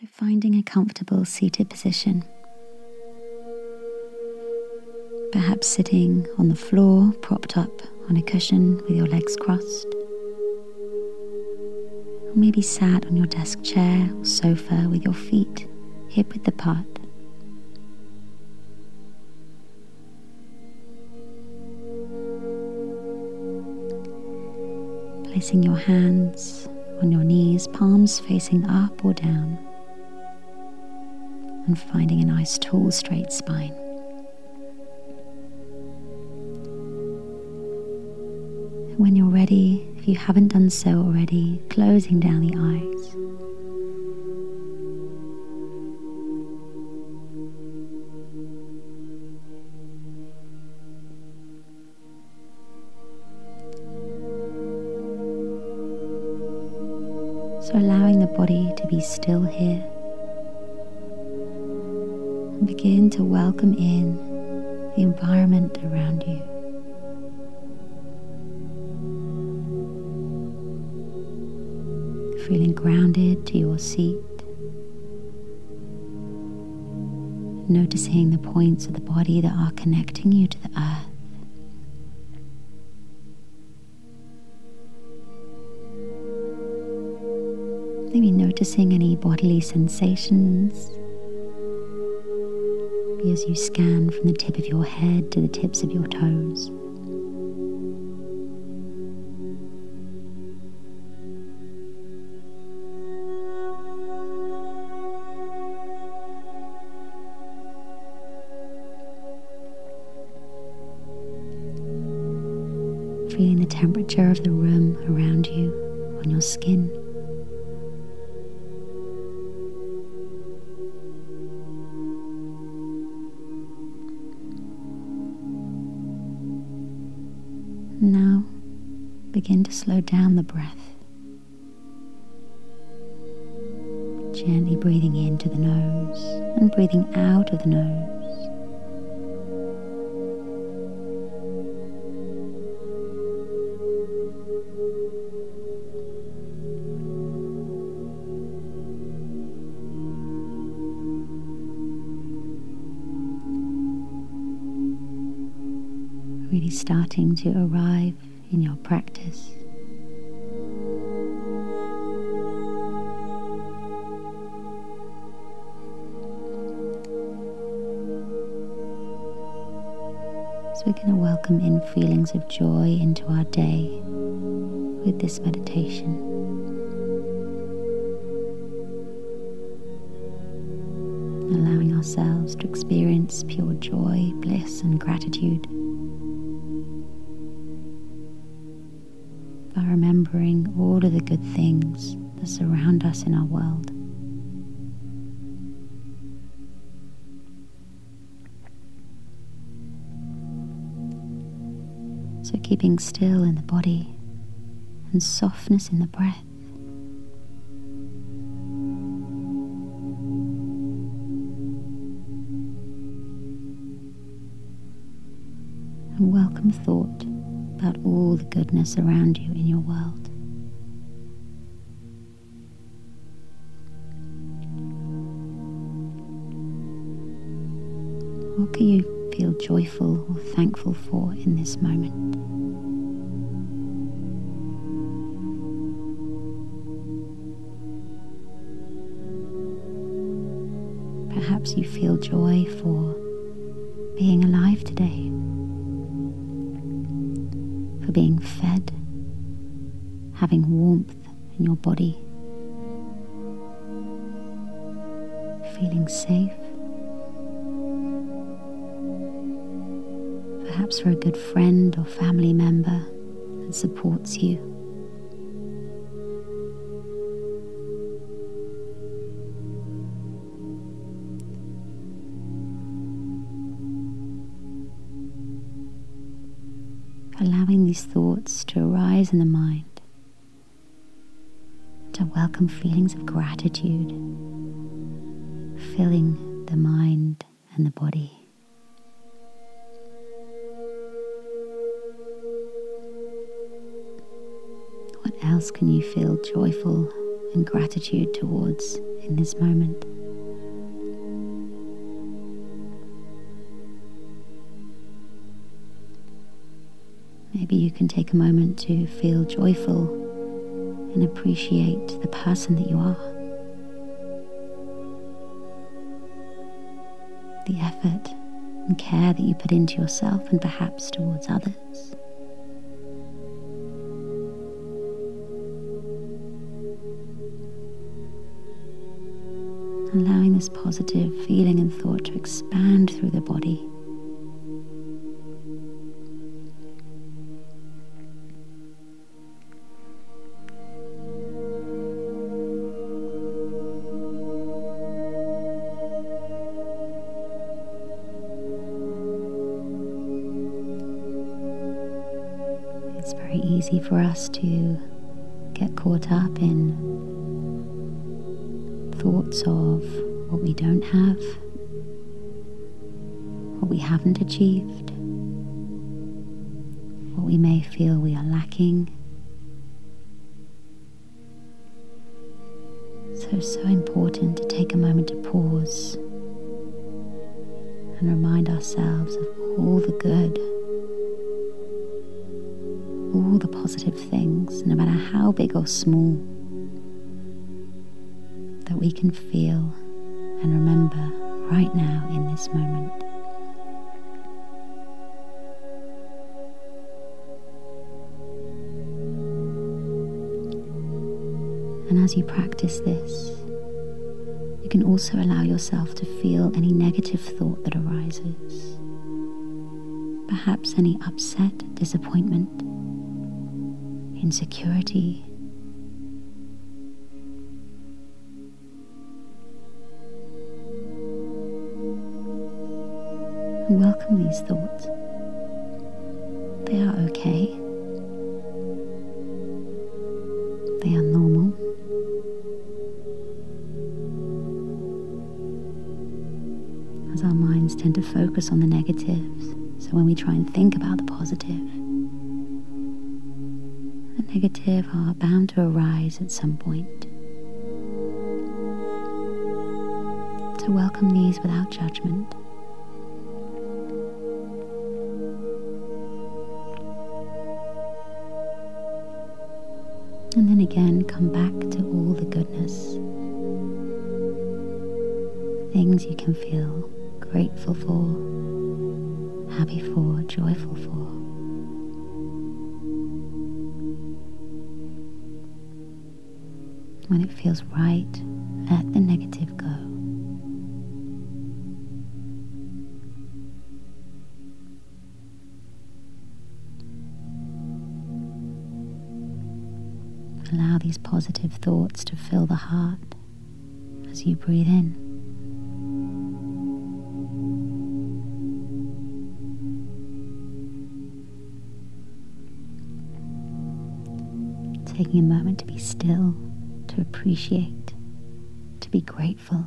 So, finding a comfortable seated position. Perhaps sitting on the floor, propped up on a cushion with your legs crossed. Or maybe sat on your desk chair or sofa with your feet hip width apart. Placing your hands on your knees, palms facing up or down, and finding a nice tall straight spine. When you're ready, if you haven't done so already, closing down the eyes. So allowing the body to be still here. Begin to welcome in the environment around you. Feeling grounded to your seat. Noticing the points of the body that are connecting you to the earth. Maybe noticing any bodily sensations as you scan from the tip of your head to the tips of your toes. Feeling the temperature of the room around you on your skin. Now begin to slow down the breath. Gently breathing into the nose and breathing out of the nose. Really starting to arrive in your practice. So we're going to welcome in feelings of joy into our day with this meditation. Allowing ourselves to experience pure joy, bliss, and gratitude. Remembering all of the good things that surround us in our world. So, keeping still in the body and softness in the breath. And welcome thought about all the goodness around you in your world. What can you feel joyful or thankful for in this moment? Perhaps you feel joy for being alive today, for being fed, having warmth in your body, feeling safe. Perhaps for a good friend or family member that supports you. Allowing these thoughts to arise in the mind, to welcome feelings of gratitude, filling the mind and the body. What else can you feel joyful and gratitude towards in this moment. Maybe you can take a moment to feel joyful and appreciate the person that you are. The effort and care that you put into yourself and perhaps towards others. Allowing this positive feeling and thought to expand through the body. Easy for us to get caught up in thoughts of what we don't have, what we haven't achieved, what we may feel we are lacking. So, so important to take a moment to pause and remind ourselves of all the good positive things, no matter how big or small, that we can feel and remember right now in this moment. And as you practice this, you can also allow yourself to feel any negative thought that arises. Perhaps any upset, disappointment, insecurity. And welcome these thoughts. They are okay. They are normal. As our minds tend to focus on the negatives, so when we try and think about the positive, negative are bound to arise at some point. To welcome these without judgment. And then again, come back to all the goodness. Things you can feel grateful for, happy for, joyful for. When it feels right, let the negative go. Allow these positive thoughts to fill the heart as you breathe in. Taking a moment to be still to appreciate, to be grateful.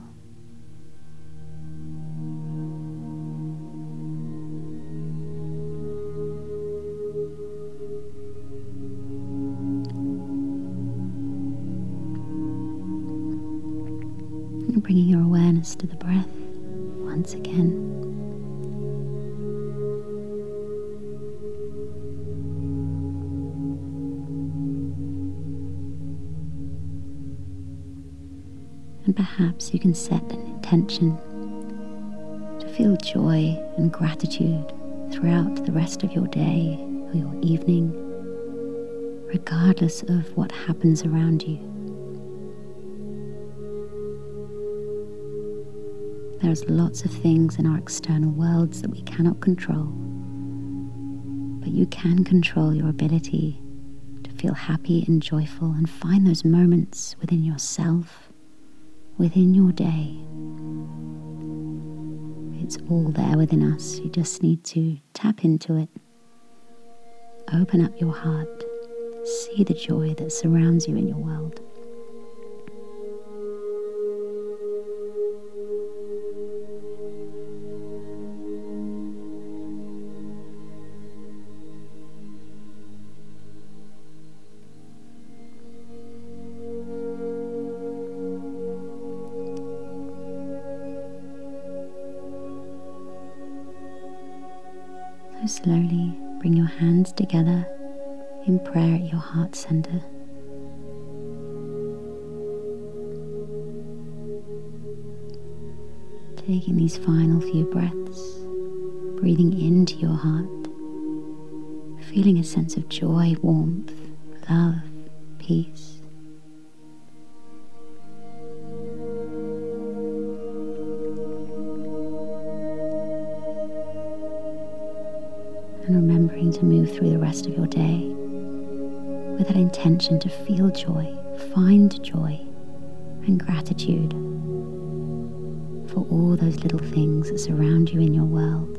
And bringing your awareness to the breath once again. And perhaps you can set an intention to feel joy and gratitude throughout the rest of your day or your evening, regardless of what happens around you. There's lots of things in our external worlds that we cannot control, but you can control your ability to feel happy and joyful and find those moments within yourself within your day. It's all there within us. You just need to tap into it. Open up your heart. See the joy that surrounds you in your world. Slowly bring your hands together in prayer at your heart center. Taking these final few breaths, breathing into your heart, feeling a sense of joy, warmth, love, peace. Remembering to move through the rest of your day with that intention to feel joy, find joy, and gratitude for all those little things that surround you in your world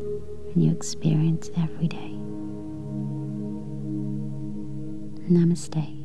and you experience every day. Namaste.